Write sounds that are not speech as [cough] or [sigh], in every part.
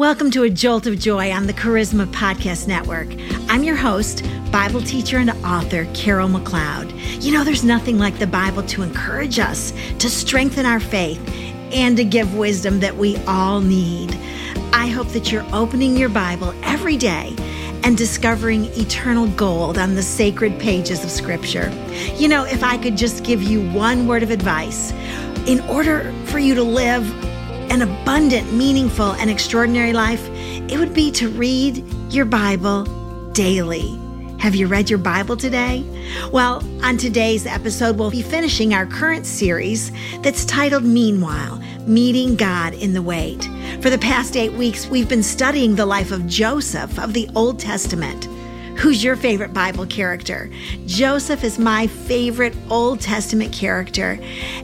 Welcome to A Jolt of Joy on the Charisma Podcast Network. I'm your host, Bible teacher and author, Carol McLeod. You know, there's nothing like the Bible to encourage us, to strengthen our faith, and to give wisdom that we all need. I hope that you're opening your Bible every day and discovering eternal gold on the sacred pages of Scripture. You know, if I could just give you one word of advice, in order for you to live an abundant, meaningful, and extraordinary life, it would be to read your Bible daily. Have you read your Bible today? Well, on today's episode, we'll be finishing our current series that's titled Meanwhile Meeting God in the Wait. For the past eight weeks, we've been studying the life of Joseph of the Old Testament. Who's your favorite Bible character? Joseph is my favorite Old Testament character,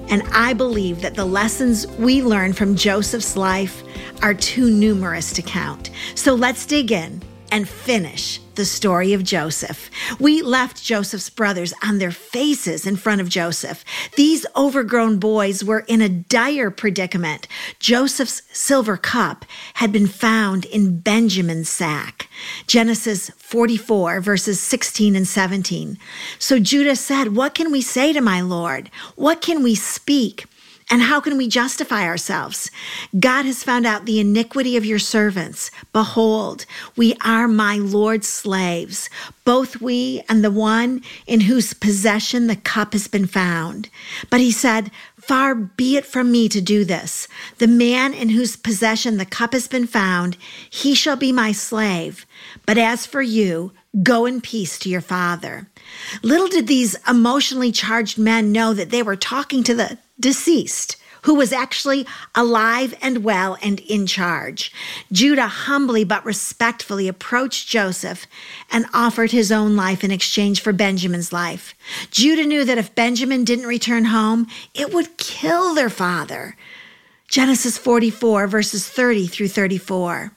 and I believe that the lessons we learn from Joseph's life are too numerous to count. So let's dig in and finish the story of Joseph. We left Joseph's brothers on their faces in front of Joseph. These overgrown boys were in a dire predicament. Joseph's silver cup had been found in Benjamin's sack. Genesis 44, verses 16 and 17. So Judah said, What can we say to my Lord? What can we speak? And how can we justify ourselves? God has found out the iniquity of your servants. Behold, we are my Lord's slaves, both we and the one in whose possession the cup has been found. But he said, Far be it from me to do this. The man in whose possession the cup has been found, he shall be my slave. But as for you, go in peace to your father. Little did these emotionally charged men know that they were talking to the deceased, who was actually alive and well and in charge. Judah humbly but respectfully approached Joseph and offered his own life in exchange for Benjamin's life. Judah knew that if Benjamin didn't return home, it would kill their father. Genesis 44, verses 30 through 34.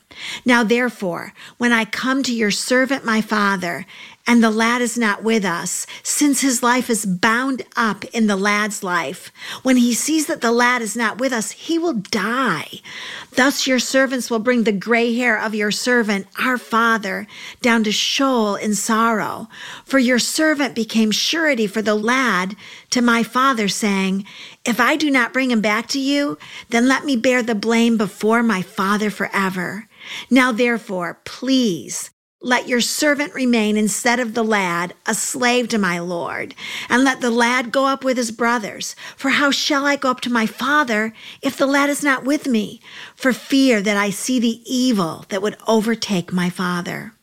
Now, therefore, when I come to your servant my father, and the lad is not with us, since his life is bound up in the lad's life. When he sees that the lad is not with us, he will die. Thus your servants will bring the gray hair of your servant, our father, down to Sheol in sorrow. For your servant became surety for the lad to my father, saying, If I do not bring him back to you, then let me bear the blame before my father forever. Now, therefore, please, let your servant remain instead of the lad, a slave to my Lord, and let the lad go up with his brothers. For how shall I go up to my father if the lad is not with me, for fear that I see the evil that would overtake my father?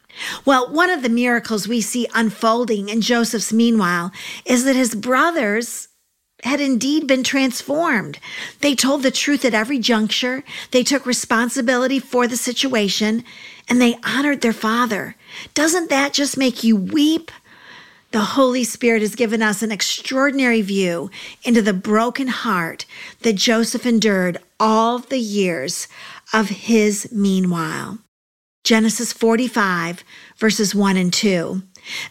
Well, one of the miracles we see unfolding in Joseph's meanwhile is that his brothers had indeed been transformed. They told the truth at every juncture. They took responsibility for the situation and they honored their father. Doesn't that just make you weep? The Holy Spirit has given us an extraordinary view into the broken heart that Joseph endured all the years of his meanwhile. Genesis 45, verses 1 and 2.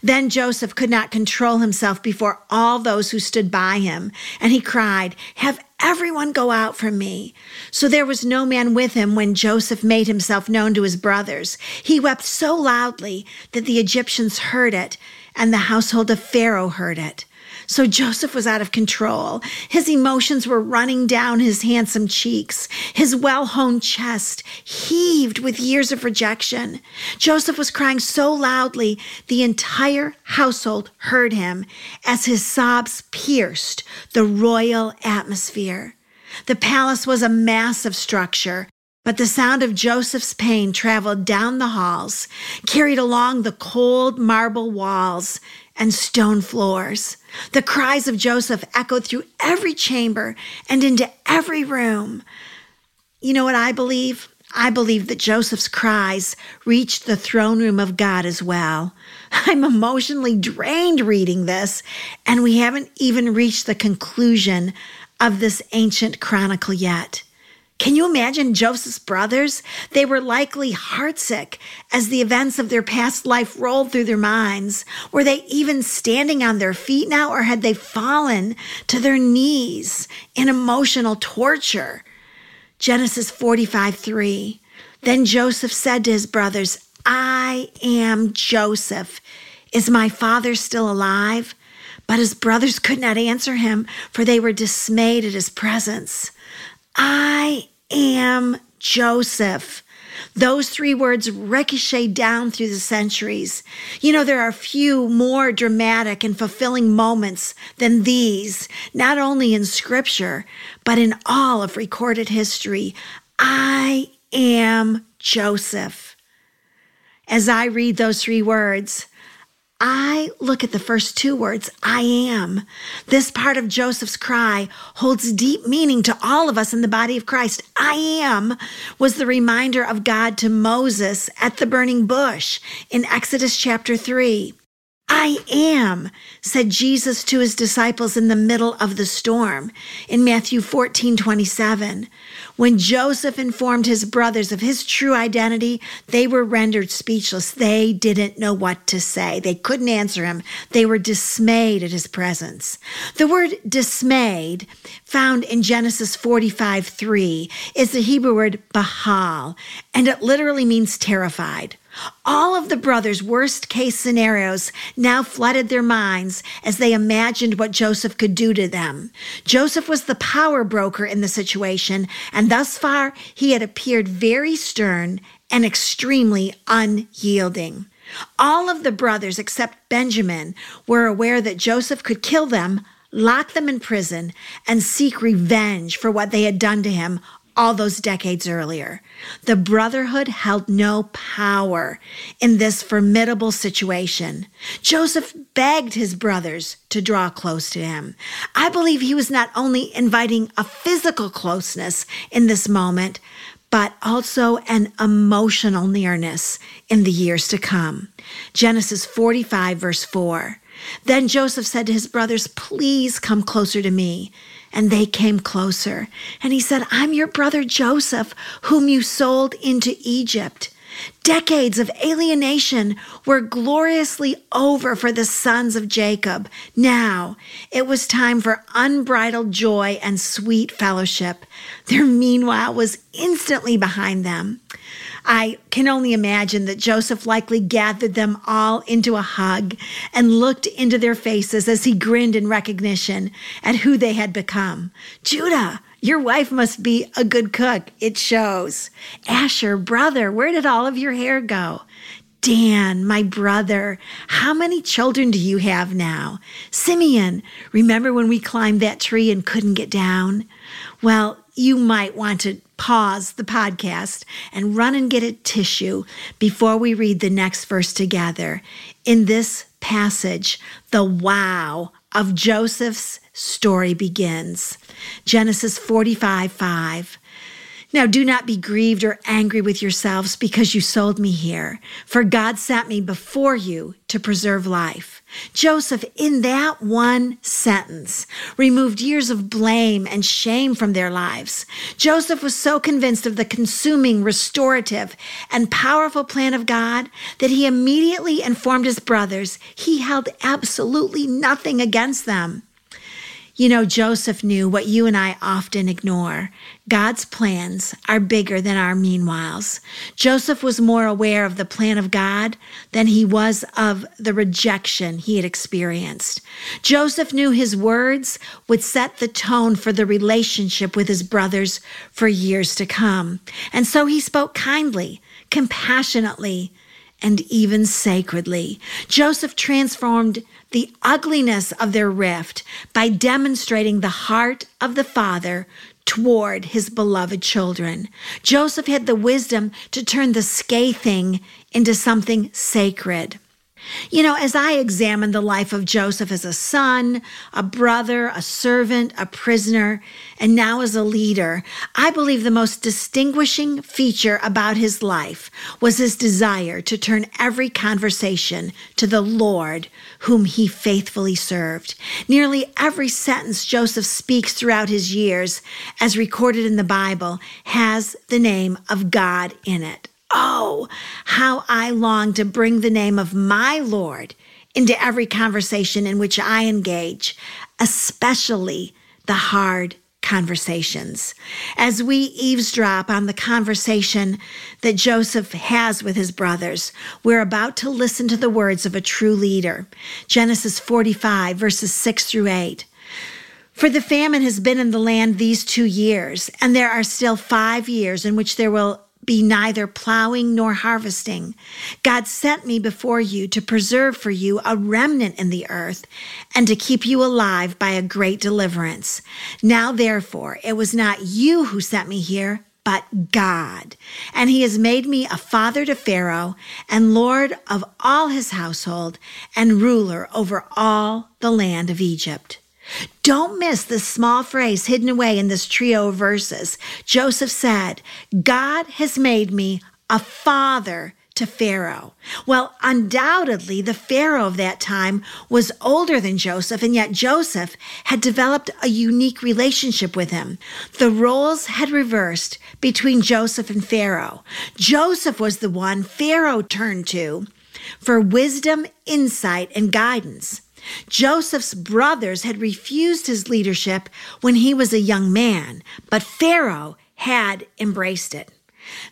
Then Joseph could not control himself before all those who stood by him, and he cried, Have everyone go out from me. So there was no man with him when Joseph made himself known to his brothers. He wept so loudly that the Egyptians heard it, and the household of Pharaoh heard it. So Joseph was out of control. His emotions were running down his handsome cheeks. His well honed chest heaved with years of rejection. Joseph was crying so loudly, the entire household heard him as his sobs pierced the royal atmosphere. The palace was a massive structure. But the sound of Joseph's pain traveled down the halls, carried along the cold marble walls, and stone floors. The cries of Joseph echoed through every chamber and into every room. You know what I believe? I believe that Joseph's cries reached the throne room of God as well. [laughs] I'm emotionally drained reading this, and we haven't even reached the conclusion of this ancient chronicle yet. Can you imagine Joseph's brothers? They were likely heartsick as the events of their past life rolled through their minds. Were they even standing on their feet now, or had they fallen to their knees in emotional torture? Genesis 45 3. Then Joseph said to his brothers, I am Joseph. Is my father still alive? But his brothers could not answer him, for they were dismayed at his presence. I am Joseph. Those three words ricochet down through the centuries. You know, there are few more dramatic and fulfilling moments than these, not only in scripture, but in all of recorded history. I am Joseph. As I read those three words, I look at the first two words, I am. This part of Joseph's cry holds deep meaning to all of us in the body of Christ. I am was the reminder of God to Moses at the burning bush in Exodus chapter 3. I am, said Jesus to his disciples in the middle of the storm in Matthew 14 27. When Joseph informed his brothers of his true identity, they were rendered speechless. They didn't know what to say. They couldn't answer him. They were dismayed at his presence. The word dismayed, found in Genesis 45 3, is the Hebrew word bahal, and it literally means terrified. All of the brothers' worst case scenarios now flooded their minds as they imagined what Joseph could do to them. Joseph was the power broker in the situation, and thus far he had appeared very stern and extremely unyielding. All of the brothers, except Benjamin, were aware that Joseph could kill them, lock them in prison, and seek revenge for what they had done to him all those decades earlier. The Brotherhood held no power in this formidable situation. Joseph begged his brothers to draw close to him. I believe he was not only inviting a physical closeness in this moment, but also an emotional nearness in the years to come. Genesis 45, verse 4. Then Joseph said to his brothers, Please come closer to me. And they came closer. And he said, I'm your brother Joseph, whom you sold into Egypt. Decades of alienation were gloriously over for the sons of Jacob. Now it was time for unbridled joy and sweet fellowship. Their meanwhile was instantly behind them. I can only imagine that Joseph likely gathered them all into a hug and looked into their faces as he grinned in recognition at who they had become. Judah, your wife must be a good cook. It shows. Asher, brother, where did all of your hair go? Dan, my brother, how many children do you have now? Simeon, remember when we climbed that tree and couldn't get down? Well, you might want to pause the podcast and run and get a tissue before we read the next verse together. In this passage, the wow of Joseph's story begins. Genesis 45 5. Now do not be grieved or angry with yourselves because you sold me here, for God sent me before you to preserve life. Joseph, in that one sentence, removed years of blame and shame from their lives. Joseph was so convinced of the consuming, restorative, and powerful plan of God that he immediately informed his brothers he held absolutely nothing against them. You know, Joseph knew what you and I often ignore. God's plans are bigger than our meanwhiles. Joseph was more aware of the plan of God than he was of the rejection he had experienced. Joseph knew his words would set the tone for the relationship with his brothers for years to come. And so he spoke kindly, compassionately, and even sacredly. Joseph transformed the ugliness of their rift by demonstrating the heart of the Father toward his beloved children. Joseph had the wisdom to turn the scathing into something sacred. You know, as I examine the life of Joseph as a son, a brother, a servant, a prisoner, and now as a leader, I believe the most distinguishing feature about his life was his desire to turn every conversation to the Lord whom he faithfully served. Nearly every sentence Joseph speaks throughout his years, as recorded in the Bible, has the name of God in it. Oh, how I long to bring the name of my Lord into every conversation in which I engage, especially the hard conversations. As we eavesdrop on the conversation that Joseph has with his brothers, we're about to listen to the words of a true leader. Genesis 45, verses 6 through 8. For the famine has been in the land these two years, and there are still five years in which there will be neither plowing nor harvesting. God sent me before you to preserve for you a remnant in the earth and to keep you alive by a great deliverance. Now, therefore, it was not you who sent me here, but God. And he has made me a father to Pharaoh and Lord of all his household and ruler over all the land of Egypt. Don't miss this small phrase hidden away in this trio of verses. Joseph said, God has made me a father to Pharaoh. Well, undoubtedly, the Pharaoh of that time was older than Joseph, and yet Joseph had developed a unique relationship with him. The roles had reversed between Joseph and Pharaoh. Joseph was the one Pharaoh turned to for wisdom, insight, and guidance. Joseph's brothers had refused his leadership when he was a young man, but Pharaoh had embraced it.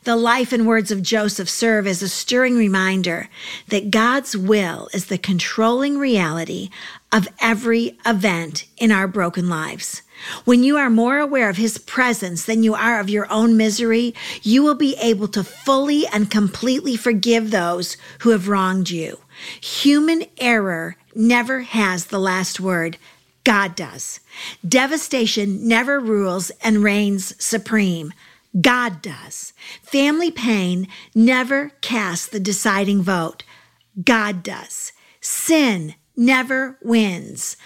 The life and words of Joseph serve as a stirring reminder that God's will is the controlling reality of every event in our broken lives. When you are more aware of his presence than you are of your own misery, you will be able to fully and completely forgive those who have wronged you. Human error never has the last word. God does. Devastation never rules and reigns supreme. God does. Family pain never casts the deciding vote. God does. Sin never wins.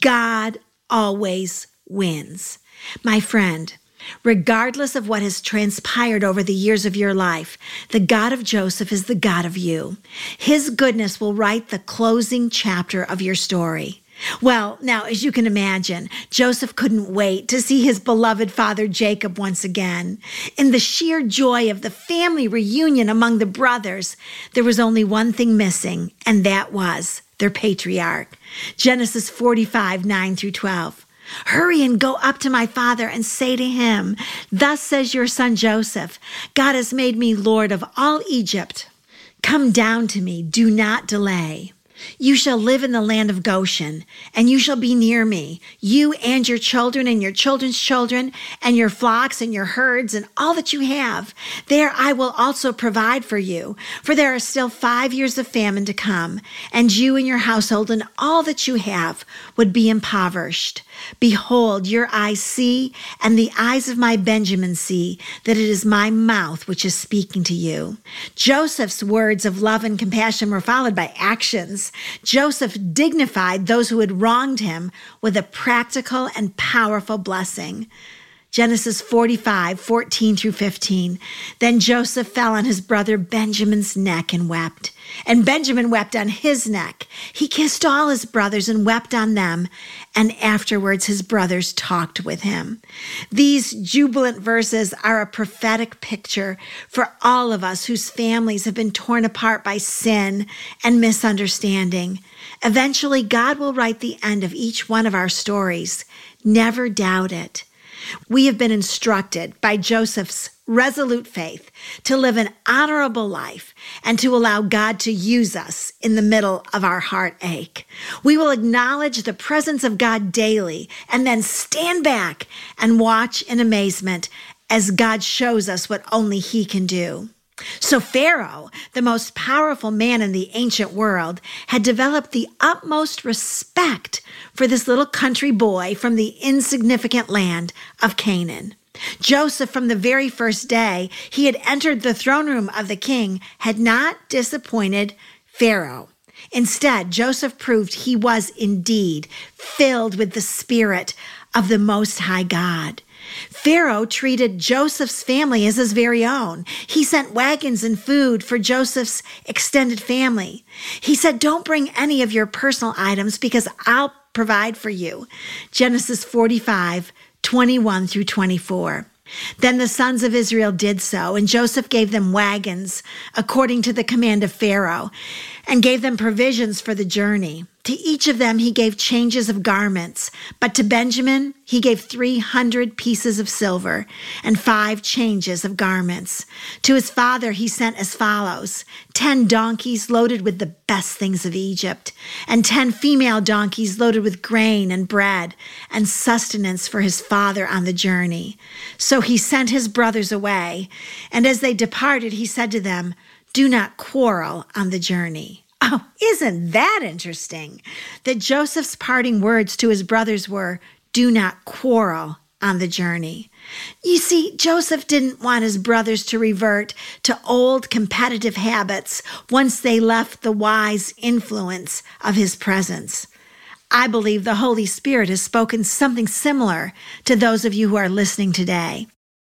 God always wins. My friend, Regardless of what has transpired over the years of your life, the God of Joseph is the God of you. His goodness will write the closing chapter of your story. Well, now, as you can imagine, Joseph couldn't wait to see his beloved father Jacob once again. In the sheer joy of the family reunion among the brothers, there was only one thing missing, and that was their patriarch. Genesis 45 9 through 12. Hurry and go up to my father and say to him, Thus says your son Joseph, God has made me Lord of all Egypt. Come down to me, do not delay. You shall live in the land of Goshen, and you shall be near me, you and your children and your children's children, and your flocks and your herds, and all that you have. There I will also provide for you, for there are still five years of famine to come, and you and your household and all that you have would be impoverished. Behold, your eyes see, and the eyes of my Benjamin see, that it is my mouth which is speaking to you. Joseph's words of love and compassion were followed by actions. Joseph dignified those who had wronged him with a practical and powerful blessing. Genesis 45, 14 through 15. Then Joseph fell on his brother Benjamin's neck and wept. And Benjamin wept on his neck. He kissed all his brothers and wept on them. And afterwards, his brothers talked with him. These jubilant verses are a prophetic picture for all of us whose families have been torn apart by sin and misunderstanding. Eventually, God will write the end of each one of our stories. Never doubt it. We have been instructed by Joseph's resolute faith to live an honorable life and to allow God to use us in the middle of our heartache. We will acknowledge the presence of God daily and then stand back and watch in amazement as God shows us what only He can do. So, Pharaoh, the most powerful man in the ancient world, had developed the utmost respect for this little country boy from the insignificant land of Canaan. Joseph, from the very first day he had entered the throne room of the king, had not disappointed Pharaoh. Instead, Joseph proved he was indeed filled with the Spirit of the Most High God. Pharaoh treated Joseph's family as his very own. He sent wagons and food for Joseph's extended family. He said, Don't bring any of your personal items because I'll provide for you. Genesis 45, 21 through 24. Then the sons of Israel did so, and Joseph gave them wagons according to the command of Pharaoh, and gave them provisions for the journey. To each of them he gave changes of garments, but to Benjamin he gave 300 pieces of silver and five changes of garments. To his father he sent as follows 10 donkeys loaded with the best things of Egypt, and 10 female donkeys loaded with grain and bread and sustenance for his father on the journey. So he sent his brothers away, and as they departed, he said to them, Do not quarrel on the journey. Oh, isn't that interesting? That Joseph's parting words to his brothers were, Do not quarrel on the journey. You see, Joseph didn't want his brothers to revert to old competitive habits once they left the wise influence of his presence. I believe the Holy Spirit has spoken something similar to those of you who are listening today.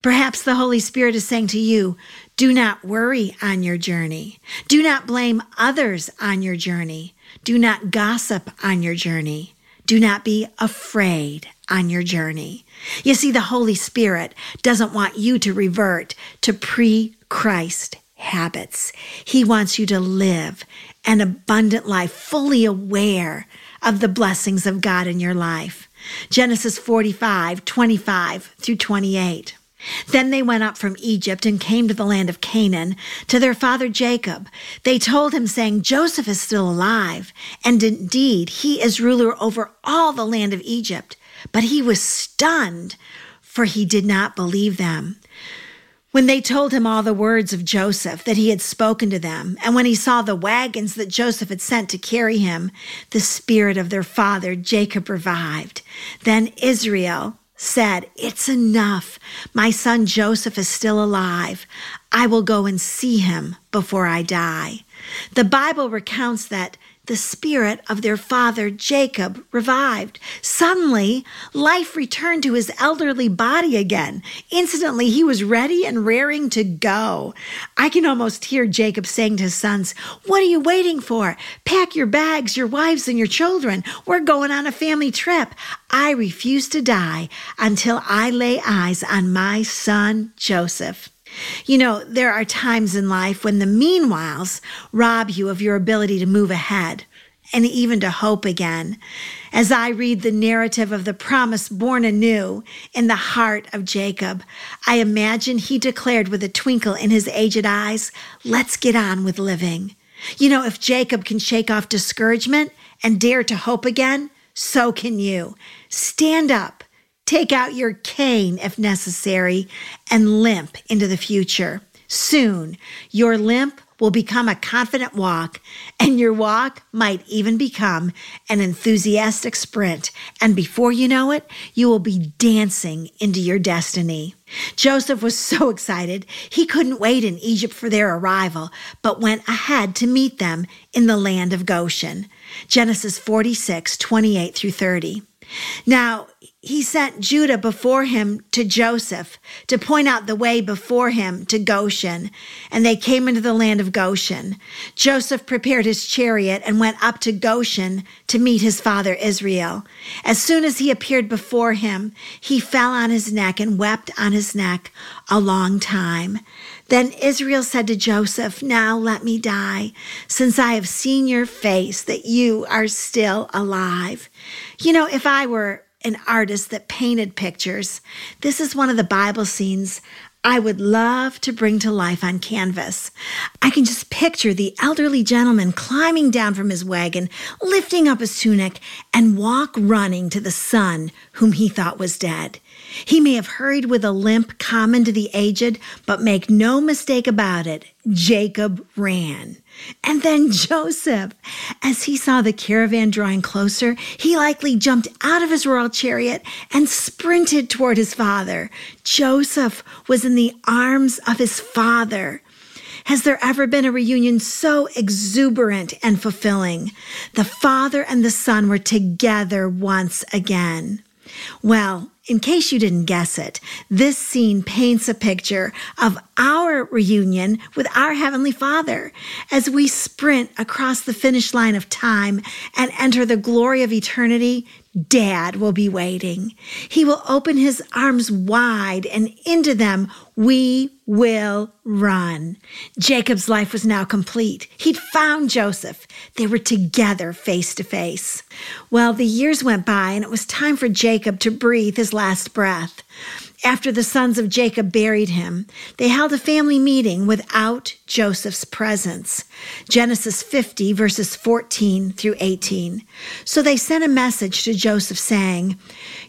Perhaps the Holy Spirit is saying to you, do not worry on your journey. Do not blame others on your journey. Do not gossip on your journey. Do not be afraid on your journey. You see, the Holy Spirit doesn't want you to revert to pre Christ habits. He wants you to live an abundant life, fully aware of the blessings of God in your life. Genesis 45, 25 through 28. Then they went up from Egypt and came to the land of Canaan to their father Jacob. They told him, saying, Joseph is still alive, and indeed he is ruler over all the land of Egypt. But he was stunned, for he did not believe them. When they told him all the words of Joseph that he had spoken to them, and when he saw the wagons that Joseph had sent to carry him, the spirit of their father Jacob revived. Then Israel said, It's enough. My son Joseph is still alive. I will go and see him before I die. The Bible recounts that the spirit of their father Jacob revived. Suddenly, life returned to his elderly body again. Instantly, he was ready and raring to go. I can almost hear Jacob saying to his sons, What are you waiting for? Pack your bags, your wives, and your children. We're going on a family trip. I refuse to die until I lay eyes on my son Joseph. You know, there are times in life when the meanwhiles rob you of your ability to move ahead and even to hope again. As I read the narrative of the promise born anew in the heart of Jacob, I imagine he declared with a twinkle in his aged eyes, Let's get on with living. You know, if Jacob can shake off discouragement and dare to hope again, so can you. Stand up Take out your cane if necessary and limp into the future. Soon, your limp will become a confident walk, and your walk might even become an enthusiastic sprint. And before you know it, you will be dancing into your destiny. Joseph was so excited, he couldn't wait in Egypt for their arrival, but went ahead to meet them in the land of Goshen. Genesis 46, 28 through 30. Now, he sent Judah before him to Joseph to point out the way before him to Goshen, and they came into the land of Goshen. Joseph prepared his chariot and went up to Goshen to meet his father Israel. As soon as he appeared before him, he fell on his neck and wept on his neck a long time. Then Israel said to Joseph, Now let me die, since I have seen your face that you are still alive. You know, if I were an artist that painted pictures. This is one of the Bible scenes I would love to bring to life on canvas. I can just picture the elderly gentleman climbing down from his wagon, lifting up his tunic, and walk running to the son whom he thought was dead. He may have hurried with a limp common to the aged, but make no mistake about it, Jacob ran. And then Joseph, as he saw the caravan drawing closer, he likely jumped out of his royal chariot and sprinted toward his father. Joseph was in the arms of his father. Has there ever been a reunion so exuberant and fulfilling? The father and the son were together once again. Well, in case you didn't guess it, this scene paints a picture of our reunion with our Heavenly Father as we sprint across the finish line of time and enter the glory of eternity. Dad will be waiting. He will open his arms wide, and into them we will run. Jacob's life was now complete. He'd found Joseph. They were together face to face. Well, the years went by and it was time for Jacob to breathe his last breath. After the sons of Jacob buried him, they held a family meeting without Joseph's presence. Genesis 50, verses 14 through 18. So they sent a message to Joseph saying,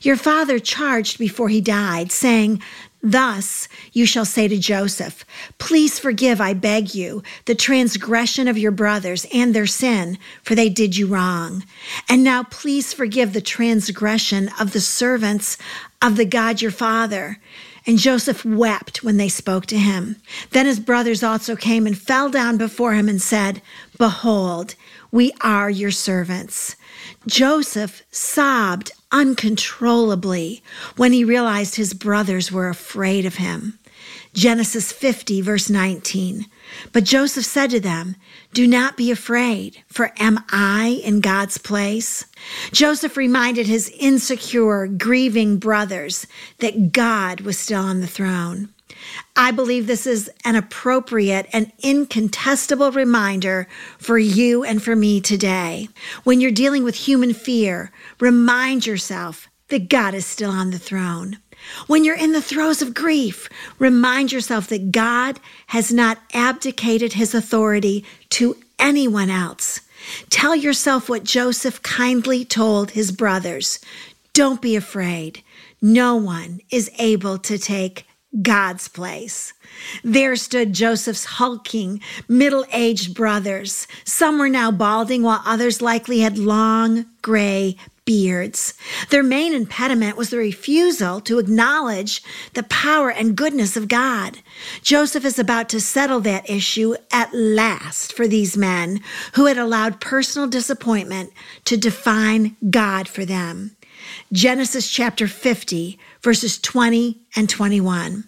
Your father charged before he died, saying, Thus you shall say to Joseph, Please forgive, I beg you, the transgression of your brothers and their sin, for they did you wrong. And now please forgive the transgression of the servants of the God your father. And Joseph wept when they spoke to him. Then his brothers also came and fell down before him and said, Behold, we are your servants. Joseph sobbed uncontrollably when he realized his brothers were afraid of him. Genesis 50, verse 19. But Joseph said to them, Do not be afraid, for am I in God's place? Joseph reminded his insecure, grieving brothers that God was still on the throne. I believe this is an appropriate and incontestable reminder for you and for me today. When you're dealing with human fear, remind yourself that God is still on the throne. When you're in the throes of grief, remind yourself that God has not abdicated his authority to anyone else. Tell yourself what Joseph kindly told his brothers Don't be afraid. No one is able to take God's place. There stood Joseph's hulking, middle aged brothers. Some were now balding, while others likely had long, gray beards. Their main impediment was the refusal to acknowledge the power and goodness of God. Joseph is about to settle that issue at last for these men who had allowed personal disappointment to define God for them. Genesis chapter 50, verses 20 and 21.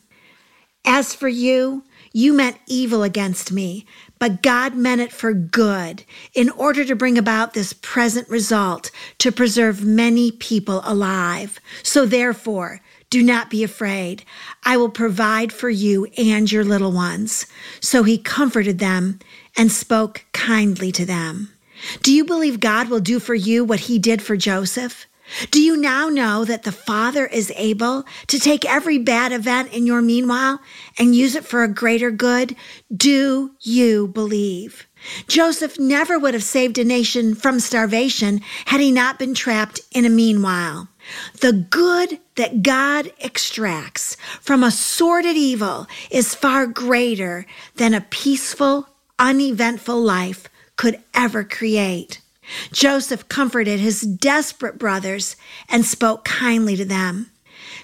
As for you, you meant evil against me, but God meant it for good in order to bring about this present result to preserve many people alive. So therefore, do not be afraid. I will provide for you and your little ones. So he comforted them and spoke kindly to them. Do you believe God will do for you what he did for Joseph? Do you now know that the Father is able to take every bad event in your meanwhile and use it for a greater good? Do you believe? Joseph never would have saved a nation from starvation had he not been trapped in a meanwhile. The good that God extracts from a sordid evil is far greater than a peaceful, uneventful life could ever create. Joseph comforted his desperate brothers and spoke kindly to them.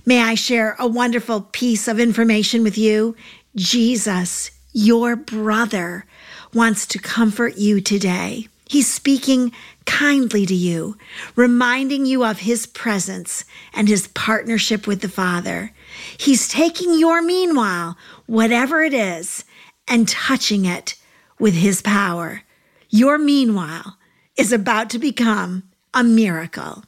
May I share a wonderful piece of information with you? Jesus, your brother, wants to comfort you today. He's speaking kindly to you, reminding you of his presence and his partnership with the Father. He's taking your meanwhile, whatever it is, and touching it with his power. Your meanwhile is about to become a miracle.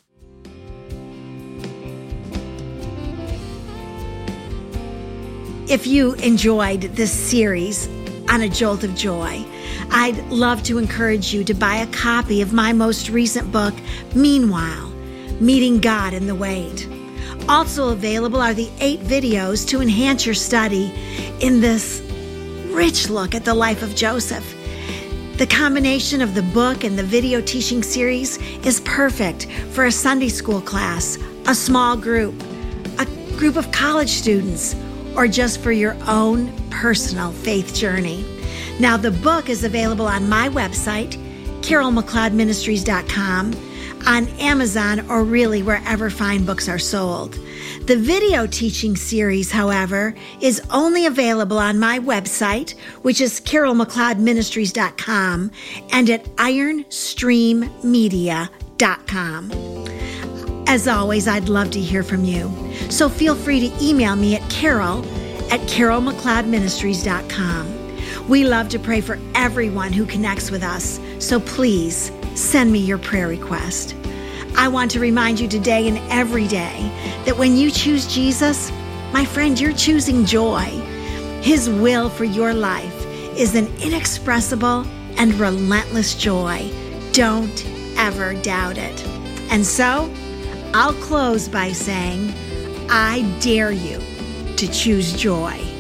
If you enjoyed this series on a jolt of joy, I'd love to encourage you to buy a copy of my most recent book, Meanwhile Meeting God in the Wait. Also available are the eight videos to enhance your study in this rich look at the life of Joseph. The combination of the book and the video teaching series is perfect for a Sunday school class, a small group, a group of college students, or just for your own personal faith journey. Now, the book is available on my website, carolmcleodministries.com, on Amazon, or really wherever fine books are sold. The video teaching series, however, is only available on my website, which is carolmcleodministries.com, and at ironstreammedia.com. As always, I'd love to hear from you. So feel free to email me at carol at carolmcleodministries.com. We love to pray for everyone who connects with us, so please send me your prayer request. I want to remind you today and every day that when you choose Jesus, my friend, you're choosing joy. His will for your life is an inexpressible and relentless joy. Don't ever doubt it. And so, I'll close by saying, I dare you to choose joy.